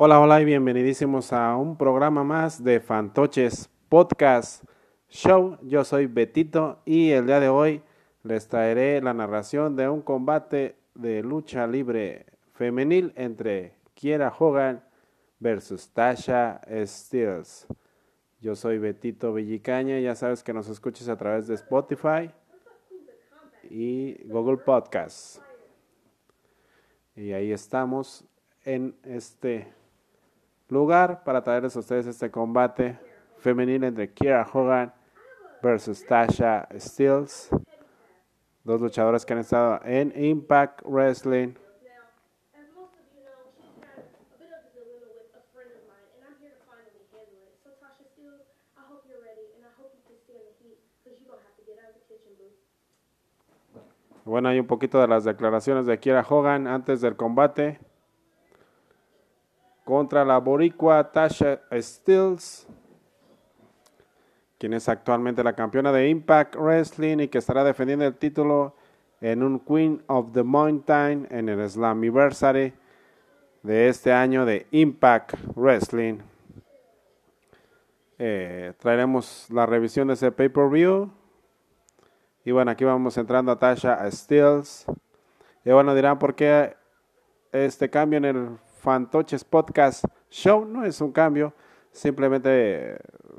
Hola, hola y bienvenidísimos a un programa más de Fantoches Podcast Show. Yo soy Betito y el día de hoy les traeré la narración de un combate de lucha libre femenil entre Kiera Hogan versus Tasha Steels. Yo soy Betito Villicaña, ya sabes que nos escuches a través de Spotify y Google Podcasts. Y ahí estamos en este lugar para traerles a ustedes este combate femenino entre Kira Hogan versus Tasha Steels, dos luchadoras que han estado en Impact Wrestling. Bueno, hay un poquito de las declaraciones de Kira Hogan antes del combate contra la boricua Tasha Steels, quien es actualmente la campeona de Impact Wrestling y que estará defendiendo el título en un Queen of the Mountain en el Slammiversary de este año de Impact Wrestling. Eh, traeremos la revisión de ese pay-per-view. Y bueno, aquí vamos entrando a Tasha Steels. Y bueno, dirán por qué este cambio en el Fantoches Podcast Show. No es un cambio, simplemente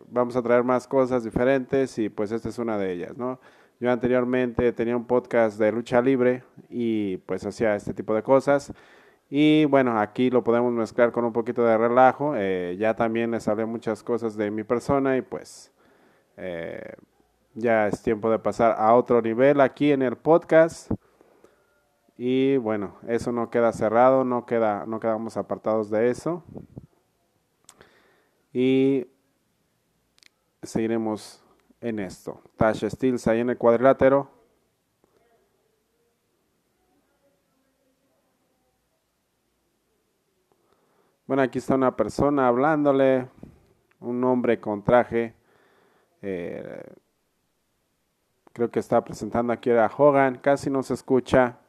vamos a traer más cosas diferentes y pues esta es una de ellas, ¿no? Yo anteriormente tenía un podcast de lucha libre y pues hacía este tipo de cosas. Y bueno, aquí lo podemos mezclar con un poquito de relajo. Eh, ya también les hablé muchas cosas de mi persona y pues eh, ya es tiempo de pasar a otro nivel aquí en el podcast. Y bueno, eso no queda cerrado, no, queda, no quedamos apartados de eso. Y seguiremos en esto. Tasha Steels ahí en el cuadrilátero. Bueno, aquí está una persona hablándole, un hombre con traje. Eh, creo que está presentando aquí a Hogan, casi no se escucha.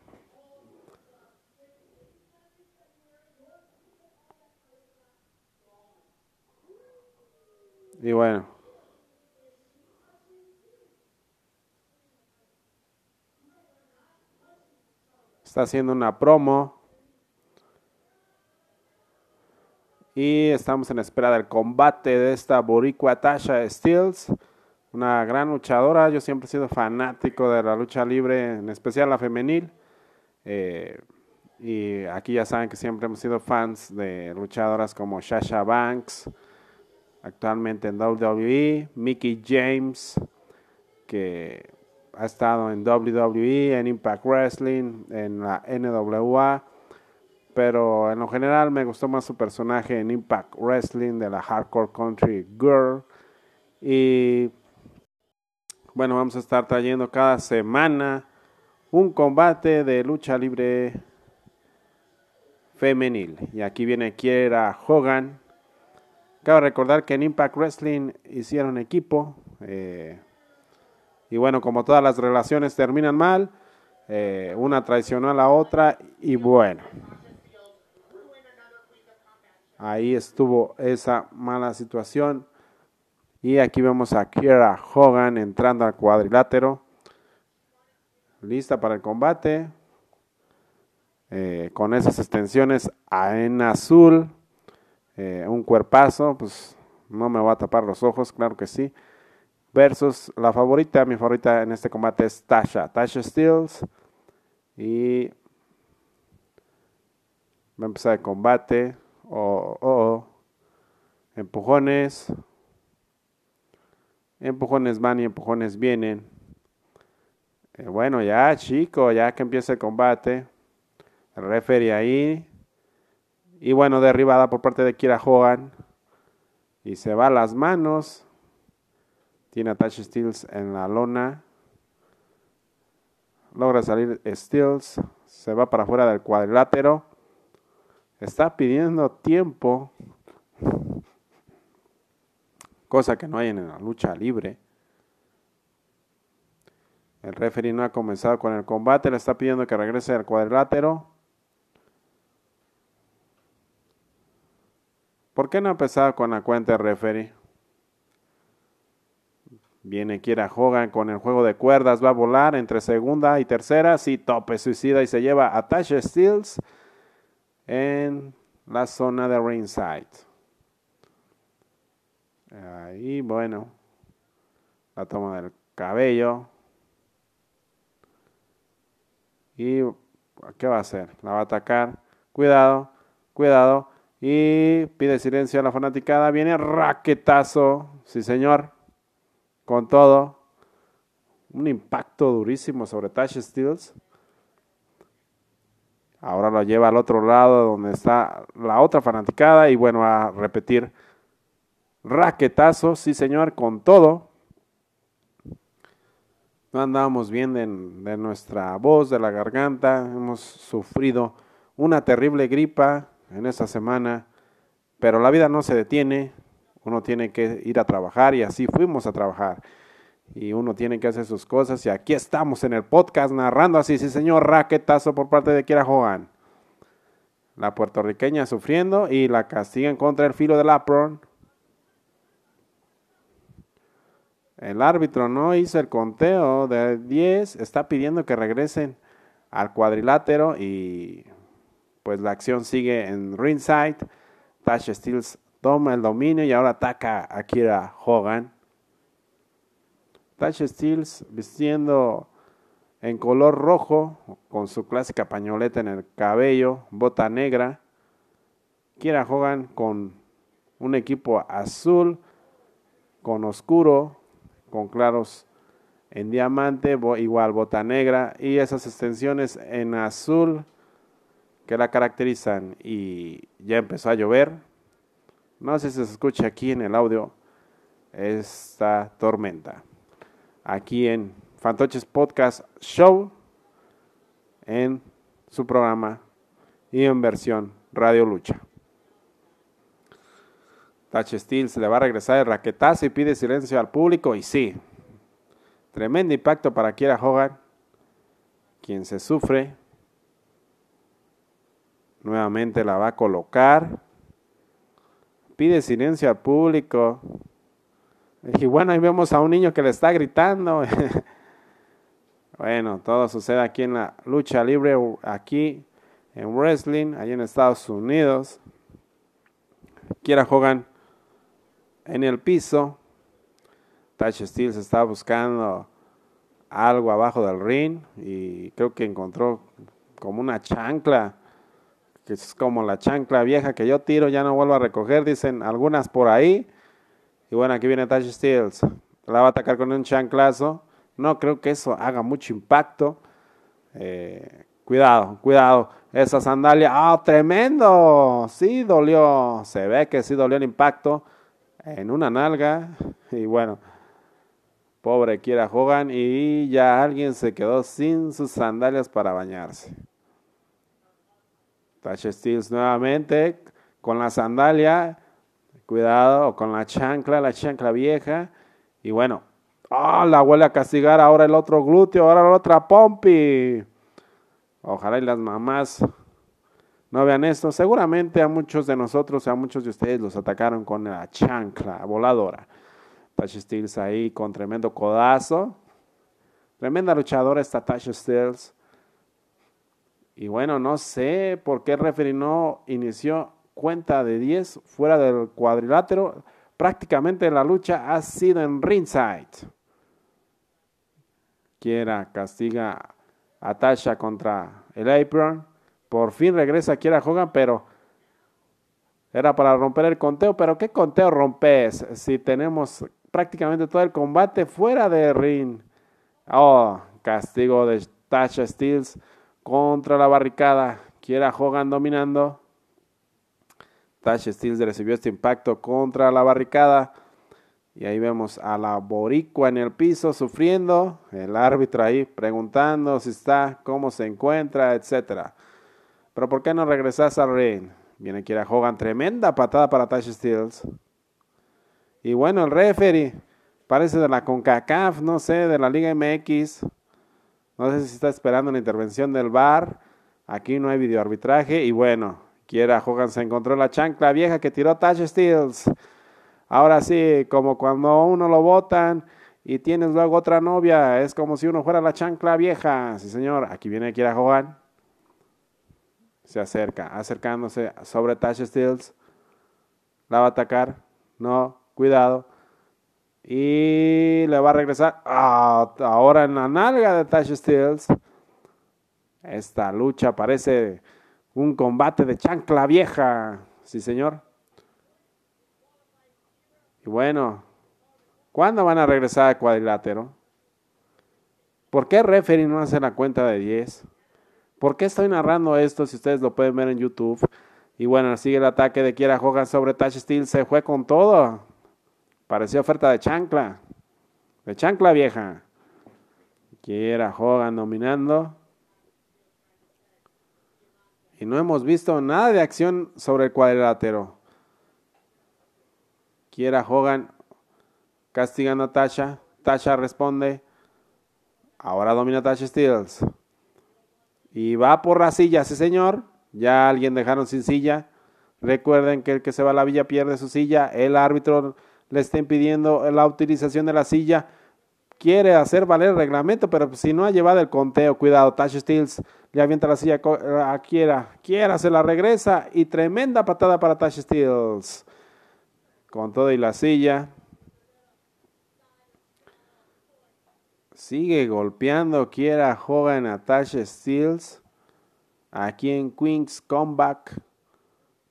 Y bueno. Está haciendo una promo. Y estamos en espera del combate de esta boricua Tasha Steels. Una gran luchadora. Yo siempre he sido fanático de la lucha libre, en especial la femenil. Eh, y aquí ya saben que siempre hemos sido fans de luchadoras como Shasha Banks actualmente en WWE, Mickey James, que ha estado en WWE, en Impact Wrestling, en la NWA, pero en lo general me gustó más su personaje en Impact Wrestling de la Hardcore Country Girl. Y bueno, vamos a estar trayendo cada semana un combate de lucha libre femenil. Y aquí viene Kiera Hogan Cabe recordar que en Impact Wrestling hicieron equipo. Eh, y bueno, como todas las relaciones terminan mal, eh, una traicionó a la otra y bueno. Ahí estuvo esa mala situación. Y aquí vemos a Kira Hogan entrando al cuadrilátero. Lista para el combate. Eh, con esas extensiones en azul eh, un cuerpazo, pues no me va a tapar los ojos, claro que sí. Versus la favorita, mi favorita en este combate es Tasha, Tasha Steels. Y va a empezar el combate. Oh, oh, oh. Empujones. Empujones van y empujones vienen. Eh, bueno, ya chico, ya que empieza el combate. El referee ahí y bueno, derribada por parte de Kira Hogan. Y se va a las manos. Tiene a Tasha Steels en la lona. Logra salir Steels. Se va para afuera del cuadrilátero. Está pidiendo tiempo. Cosa que no hay en la lucha libre. El referee no ha comenzado con el combate. Le está pidiendo que regrese al cuadrilátero. ¿Por qué no empezar con la cuenta de referee? Viene Kiera Hogan con el juego de cuerdas, va a volar entre segunda y tercera, sí, tope suicida y se lleva a Tasha Steels en la zona de ringside. Ahí, bueno, la toma del cabello. ¿Y qué va a hacer? La va a atacar. Cuidado, cuidado. Y pide silencio a la fanaticada. Viene raquetazo. Sí, señor con todo, un impacto durísimo sobre Tash Steels. Ahora lo lleva al otro lado donde está la otra fanaticada y bueno, a repetir raquetazo, sí señor, con todo. No andamos bien de, de, nuestra voz, de la garganta. Hemos sufrido una terrible gripa en esta semana, pero la vida no se detiene. Uno tiene que ir a trabajar y así fuimos a trabajar. Y uno tiene que hacer sus cosas. Y aquí estamos en el podcast narrando así, sí señor, raquetazo por parte de Kiera Hogan. La puertorriqueña sufriendo y la castigan contra el filo del apron. El árbitro no hizo el conteo de 10, está pidiendo que regresen al cuadrilátero y pues la acción sigue en ringside. Tasha Steels toma el dominio y ahora ataca a Kira Hogan. Tasha Steels vistiendo en color rojo, con su clásica pañoleta en el cabello, bota negra. Kira Hogan con un equipo azul, con oscuro, con claros en diamante, igual bota negra y esas extensiones en azul que la caracterizan y ya empezó a llover no sé si se escucha aquí en el audio esta tormenta. Aquí en Fantoches Podcast Show, en su programa y en versión Radio Lucha. Touch Steel se le va a regresar el raquetazo y pide silencio al público. Y sí, tremendo impacto para Kiera Hogan, quien se sufre. Nuevamente la va a colocar pide silencio al público. Y bueno, ahí vemos a un niño que le está gritando. bueno, todo sucede aquí en la lucha libre, aquí en wrestling, allí en Estados Unidos. Quiera Hogan en el piso. Touch Steel se está buscando algo abajo del ring y creo que encontró como una chancla que es como la chancla vieja que yo tiro, ya no vuelvo a recoger, dicen algunas por ahí. Y bueno, aquí viene Touch Steels. La va a atacar con un chanclazo. No creo que eso haga mucho impacto. Eh, cuidado, cuidado. Esa sandalia, ¡ah, tremendo! Sí dolió. Se ve que sí dolió el impacto en una nalga. Y bueno, pobre quiera Hogan. Y ya alguien se quedó sin sus sandalias para bañarse. Tasha Steels nuevamente con la sandalia, cuidado, con la chancla, la chancla vieja. Y bueno, oh, la vuelve a castigar ahora el otro glúteo, ahora la otra pompi. Ojalá y las mamás no vean esto. Seguramente a muchos de nosotros, a muchos de ustedes los atacaron con la chancla voladora. Tasha Steels ahí con tremendo codazo. Tremenda luchadora esta Tasha Steels. Y bueno, no sé por qué el referee no inició cuenta de 10 fuera del cuadrilátero. Prácticamente la lucha ha sido en ringside. Quiera castiga a Tasha contra el apron. Por fin regresa Quiera Hogan, pero era para romper el conteo. Pero ¿qué conteo rompes si tenemos prácticamente todo el combate fuera de ring? Oh, castigo de Tasha Steels contra la barricada. Quiera Hogan dominando. Tash Steels recibió este impacto contra la barricada. Y ahí vemos a la boricua en el piso sufriendo. El árbitro ahí preguntando si está, cómo se encuentra, etc. Pero ¿por qué no regresas al ring? Viene Quiera Hogan. Tremenda patada para Tash Steels. Y bueno, el referee parece de la CONCACAF, no sé, de la Liga MX. No sé si está esperando la intervención del VAR. Aquí no hay videoarbitraje. Y bueno, Quiera Hogan se encontró la chancla vieja que tiró Tasha Steels. Ahora sí, como cuando uno lo botan y tienes luego otra novia, es como si uno fuera la chancla vieja. Sí, señor, aquí viene Quiera Hogan. Se acerca, acercándose sobre Tasha Steels. La va a atacar. No, cuidado. Y le va a regresar ah, ahora en la nalga de Tasha Steels. Esta lucha parece un combate de chancla vieja. Sí, señor. Y bueno, ¿cuándo van a regresar al cuadrilátero? ¿Por qué referee no hace la cuenta de 10? ¿Por qué estoy narrando esto si ustedes lo pueden ver en YouTube? Y bueno, sigue el ataque de Kiera Hogan sobre Touch Steel. Se fue con todo. Parecía oferta de chancla. De chancla vieja. Kiera Hogan dominando. Y no hemos visto nada de acción sobre el cuadrilátero. Quiera Hogan castigando a Tasha. Tasha responde. Ahora domina Tasha Steels. Y va por la silla, sí señor. Ya alguien dejaron sin silla. Recuerden que el que se va a la villa pierde su silla. El árbitro le está impidiendo la utilización de la silla quiere hacer valer el reglamento, pero si no ha llevado el conteo, cuidado, Tash Steels le avienta la silla a Kiera, Kiera se la regresa y tremenda patada para Tash Steels. Con todo y la silla. Sigue golpeando Kiera Hogan a Tash Steels. Aquí en Queens Comeback,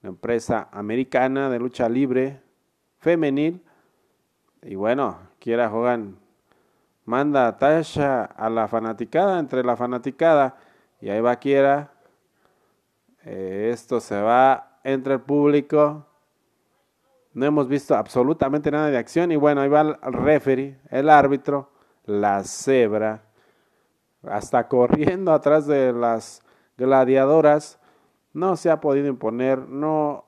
la empresa americana de lucha libre femenil. Y bueno, Kiera Hogan manda a Tasha a la fanaticada, entre la fanaticada, y ahí va Kiera. Eh, esto se va entre el público. No hemos visto absolutamente nada de acción. Y bueno, ahí va el referee, el árbitro, la cebra, hasta corriendo atrás de las gladiadoras. No se ha podido imponer, no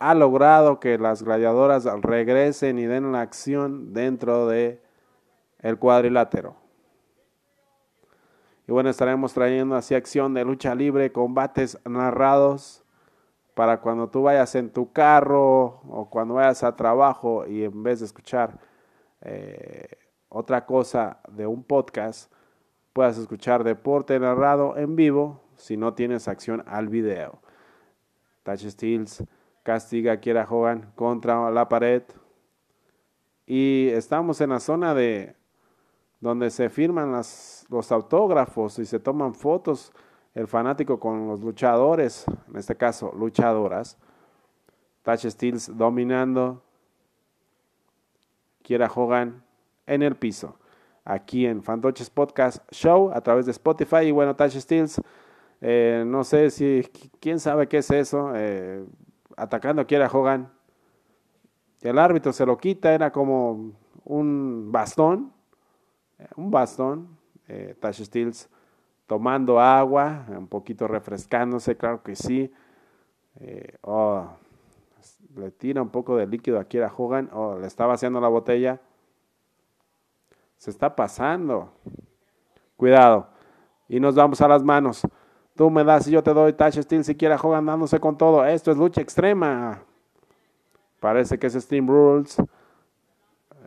ha logrado que las gladiadoras regresen y den la acción dentro de el cuadrilátero. Y bueno, estaremos trayendo así acción de lucha libre, combates narrados para cuando tú vayas en tu carro o cuando vayas a trabajo y en vez de escuchar eh, otra cosa de un podcast, puedas escuchar deporte narrado en vivo si no tienes acción al video. Touch Steels castiga a Kiera Hogan contra la pared. Y estamos en la zona de donde se firman los autógrafos y se toman fotos el fanático con los luchadores, en este caso luchadoras. Touch Steels dominando. Kiera Hogan en el piso. Aquí en Fantoches Podcast Show a través de Spotify. Y bueno, Touch Steels, eh, no sé si, quién sabe qué es eso. Eh, atacando a Kiera Hogan. El árbitro se lo quita, era como un bastón un bastón, eh, Tasha Steels tomando agua, un poquito refrescándose, claro que sí. Eh, oh, le tira un poco de líquido aquí a Hogan, oh, le está vaciando la botella. Se está pasando. Cuidado. Y nos vamos a las manos. Tú me das y yo te doy Tasha Steel si quiere Hogan dándose con todo. Esto es lucha extrema. Parece que es Steam Rules.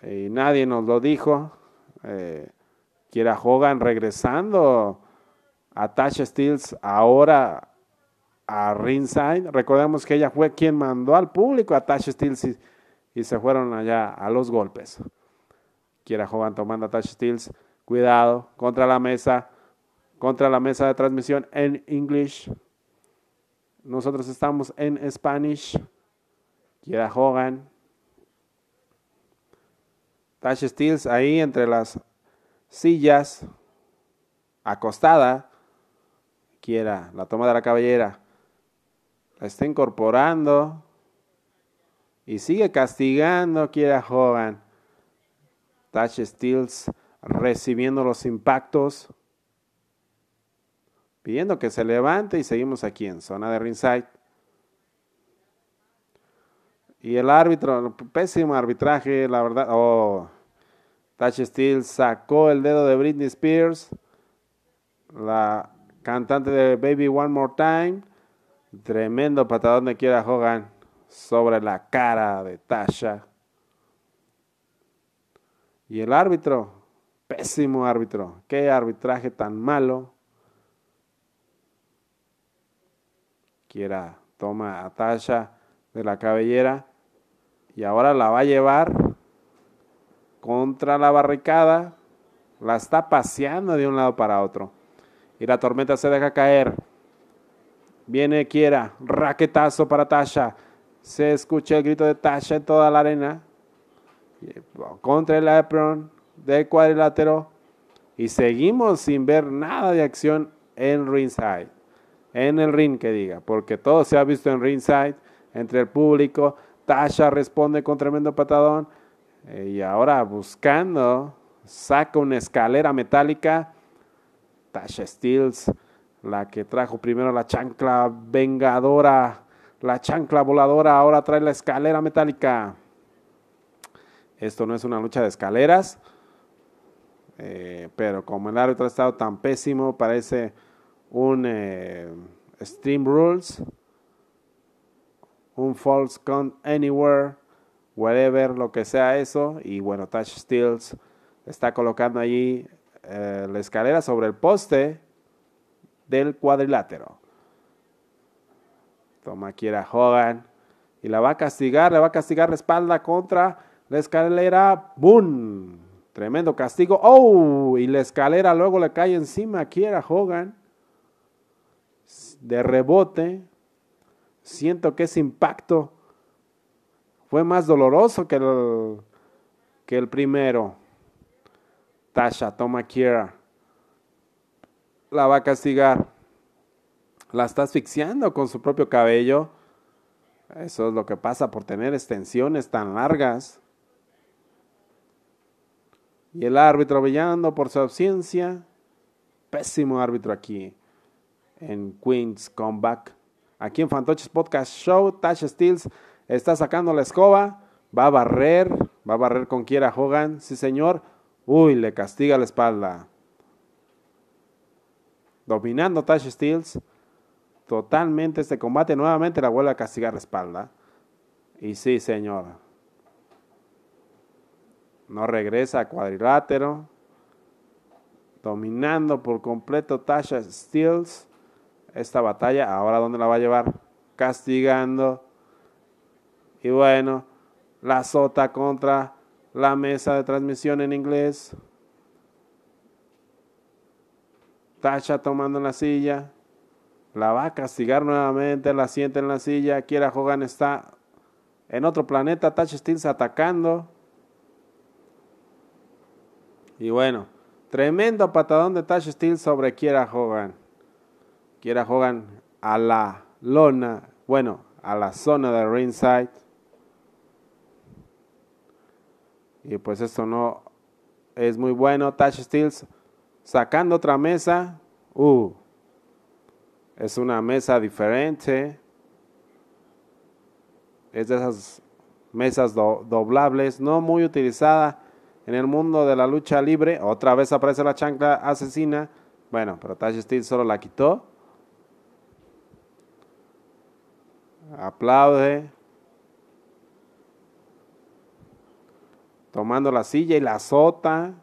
Y nadie nos lo dijo. Eh, Kiera Hogan regresando a Tasha Steels ahora a ringside. Recordemos que ella fue quien mandó al público a Tasha Steels y, se fueron allá a los golpes. Kiera Hogan tomando a Tasha Steels. Cuidado contra la mesa, contra la mesa de transmisión en English. Nosotros estamos en Spanish. Kiera Hogan Tasha Steels ahí entre las sillas, acostada, quiera la toma de la cabellera, la está incorporando y sigue castigando, quiera Hogan. Tasha Steels recibiendo los impactos, pidiendo que se levante y seguimos aquí en zona de ringside. Y el árbitro, pésimo arbitraje, la verdad. Oh, Touch Steel sacó el dedo de Britney Spears, la cantante de Baby One More Time. Tremendo patadón de quiera Hogan sobre la cara de Tasha. Y el árbitro, pésimo árbitro, qué arbitraje tan malo. Quiera toma a Tasha de la cabellera y ahora la va a llevar contra la barricada. La está paseando de un lado para otro. Y la tormenta se deja caer. Viene Kiera, raquetazo para Tasha. Se escucha el grito de Tasha en toda la arena. Contra el apron del cuadrilátero. Y seguimos sin ver nada de acción en ringside. En el ring, que diga. Porque todo se ha visto en ringside. Entre el público. Tasha responde con tremendo patadón. Eh, y ahora buscando. Saca una escalera metálica. Tasha Steels la que trajo primero la chancla vengadora, la chancla voladora, ahora trae la escalera metálica. Esto no es una lucha de escaleras, eh, pero como el árbitro ha estado tan pésimo, parece un eh, Stream Rules, un False Count Anywhere, whatever, lo que sea eso. Y bueno, Touch Steels está colocando allí eh, la escalera sobre el poste del cuadrilátero. Toma quiera Hogan y la va a castigar, le va a castigar la espalda contra la escalera. ¡Bum! Tremendo castigo. ¡Oh! Y la escalera luego le cae encima a Kiera Hogan. De rebote. Siento que ese impacto fue más doloroso que el, que el primero. Tasha toma Kiera la va a castigar. La está asfixiando con su propio cabello. Eso es lo que pasa por tener extensiones tan largas. Y el árbitro brillando por su ausencia. Pésimo árbitro aquí en Queens Comeback. Aquí en Fantoches Podcast Show, Tasha Steels está sacando la escoba. Va a barrer. Va a barrer con quiera Hogan. Sí, señor. Uy, le castiga la espalda dominando Tasha Steels totalmente este combate. Nuevamente la vuelve a castigar la espalda. Y sí, señor. No regresa a cuadrilátero. Dominando por completo Tasha Steels esta batalla. Ahora, ¿dónde la va a llevar? Castigando. Y bueno, la sota contra la mesa de transmisión en inglés. Tasha tomando la silla. La va a castigar nuevamente, la siente en la silla. Kiera Hogan está en otro planeta. Tasha Steels atacando. Y bueno, tremendo patadón de Tasha Steels sobre Kiera Hogan. Kiera Hogan a la lona, bueno, a la zona de ringside. Y pues esto no es muy bueno. Tasha Steels sacando otra mesa. Uh, es una mesa diferente. Es de esas mesas doblables, no muy utilizada en el mundo de la lucha libre. Otra vez aparece la chancla asesina. Bueno, pero Tash Steel solo la quitó. Aplaude. Tomando la silla y la azota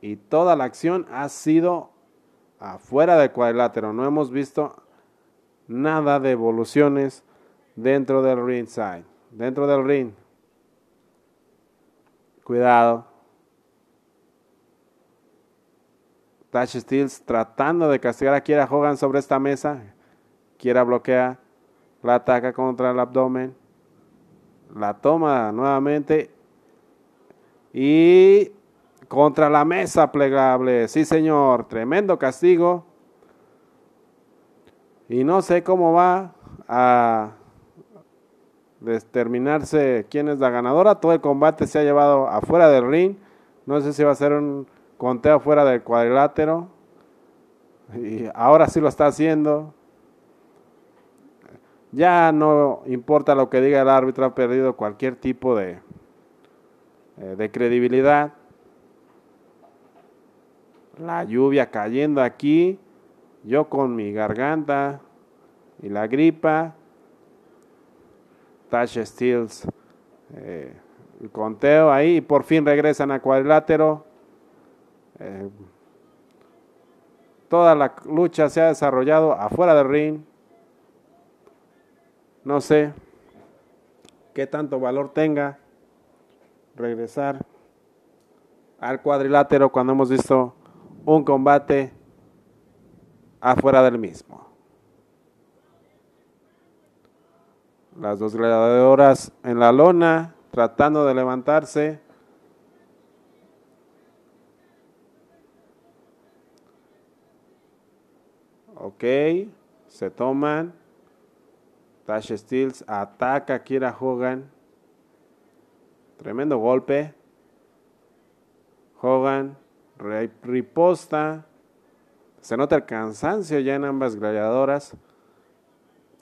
y toda la acción ha sido afuera del cuadrilátero. No hemos visto nada de evoluciones dentro del ringside, dentro del ring. Cuidado. Tash Steels tratando de castigar a Kiera Hogan sobre esta mesa. Kiera bloquea, la ataca contra el abdomen, la toma nuevamente y contra la mesa plegable. Sí, señor, tremendo castigo. Y no sé cómo va a determinarse quién es la ganadora. Todo el combate se ha llevado afuera del ring. No sé si va a ser un conteo fuera del cuadrilátero. Y ahora sí lo está haciendo. Ya no importa lo que diga el árbitro, ha perdido cualquier tipo de, eh, de credibilidad la lluvia cayendo aquí, yo con mi garganta y la gripa. Tash Steels, eh, el conteo ahí y por fin regresan a cuadrilátero. Eh, toda la lucha se ha desarrollado afuera del ring. No sé qué tanto valor tenga regresar al cuadrilátero cuando hemos visto un combate afuera del mismo. Las dos gladiadoras en la lona tratando de levantarse. Ok, se toman. Tash Steels ataca a Kira Hogan. Tremendo golpe. Hogan riposta. Se nota el cansancio ya en ambas gladiadoras.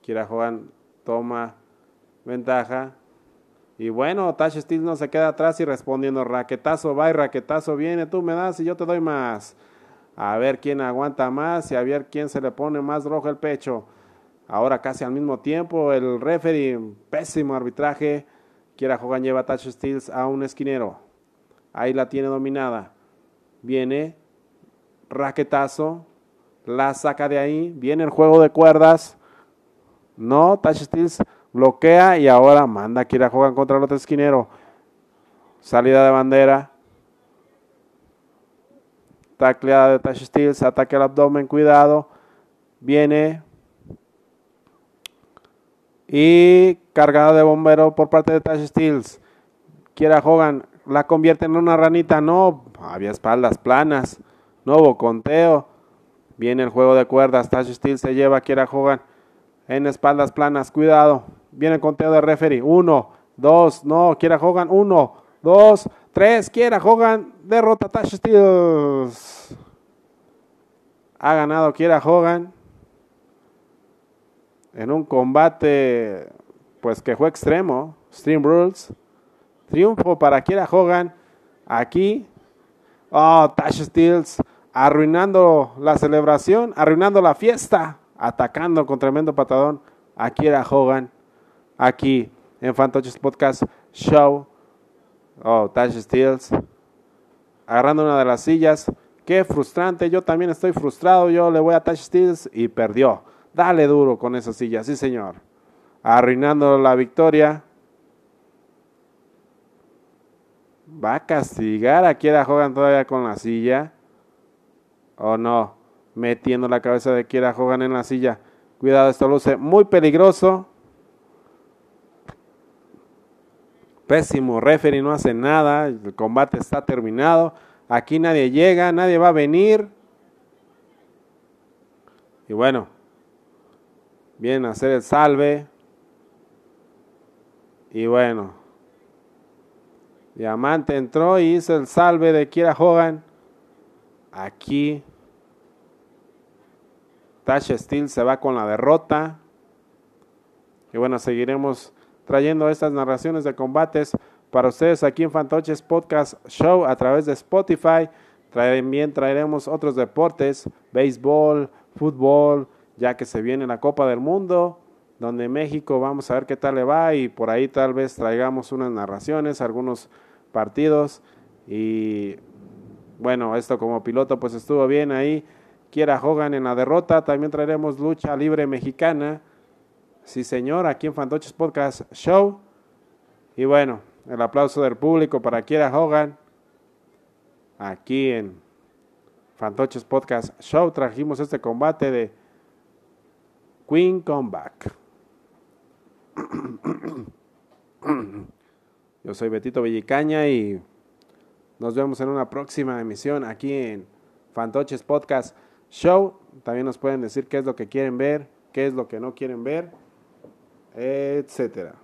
Kira Hogan toma ventaja. Y bueno, Tash Steels no se queda atrás y respondiendo, raquetazo va y raquetazo viene, tú me das y yo te doy más. A ver quién aguanta más y a ver quién se le pone más rojo el pecho. Ahora casi al mismo tiempo, el referee, pésimo arbitraje. Quiera Hogan lleva Touch Steels a un esquinero. Ahí la tiene dominada. Viene, raquetazo, la saca de ahí. Viene el juego de cuerdas. No, Touch Steels bloquea y ahora manda a Kira Hogan contra el otro esquinero. Salida de bandera. Tacleada de Touch Steels, ataque al abdomen, cuidado. Viene, y cargada de bombero por parte de Tash Steels. Quiera Hogan, la convierte en una ranita. No, había espaldas planas. Hubo conteo. Viene el juego de cuerdas. Tash Steels se lleva a Kiera Hogan en espaldas planas. Cuidado. Viene el conteo de referee. Uno, dos, no. Quiera Hogan. Uno, dos, tres. Quiera Hogan. Derrota a Tash Steels. Ha ganado Quiera Hogan en un combate pues que fue extremo, Stream Rules. Triunfo para Kira Hogan. Aquí, oh, Tash Steels arruinando la celebración, arruinando la fiesta, atacando con tremendo patadón a Hogan. Aquí en Fantoches Podcast Show. Oh, Tash Steels agarrando una de las sillas. Qué frustrante, yo también estoy frustrado. Yo le voy a Tash Steels y perdió. Dale duro con esa silla, sí señor. Arruinando la victoria. Va a castigar a Kiera Hogan todavía con la silla. ¿O no? Metiendo la cabeza de Kiera Hogan en la silla. Cuidado, esto luce muy peligroso. Pésimo referee, no hace nada. El combate está terminado. Aquí nadie llega, nadie va a venir. Y bueno, vienen a hacer el salve. Y bueno, Diamante entró y hizo el salve de Kira Hogan. Aquí Tasha Steel se va con la derrota. Y bueno, seguiremos trayendo estas narraciones de combates para ustedes aquí en Fantoches Podcast Show a través de Spotify. También traeremos otros deportes, béisbol, fútbol, ya que se viene la Copa del Mundo, donde México vamos a ver qué tal le va y por ahí tal vez traigamos unas narraciones, algunos partidos y bueno, esto como piloto pues estuvo bien ahí. Quiera Hogan en la derrota, también traeremos lucha libre mexicana. Sí, señor, aquí en Fantoches Podcast Show. Y bueno, el aplauso del público para Kiera Hogan. Aquí en Fantoches Podcast Show trajimos este combate de Queen Comeback. Yo soy Betito Villicaña y nos vemos en una próxima emisión aquí en Fantoches Podcast Show. También nos pueden decir qué es lo que quieren ver, qué es lo que no quieren ver, etcétera.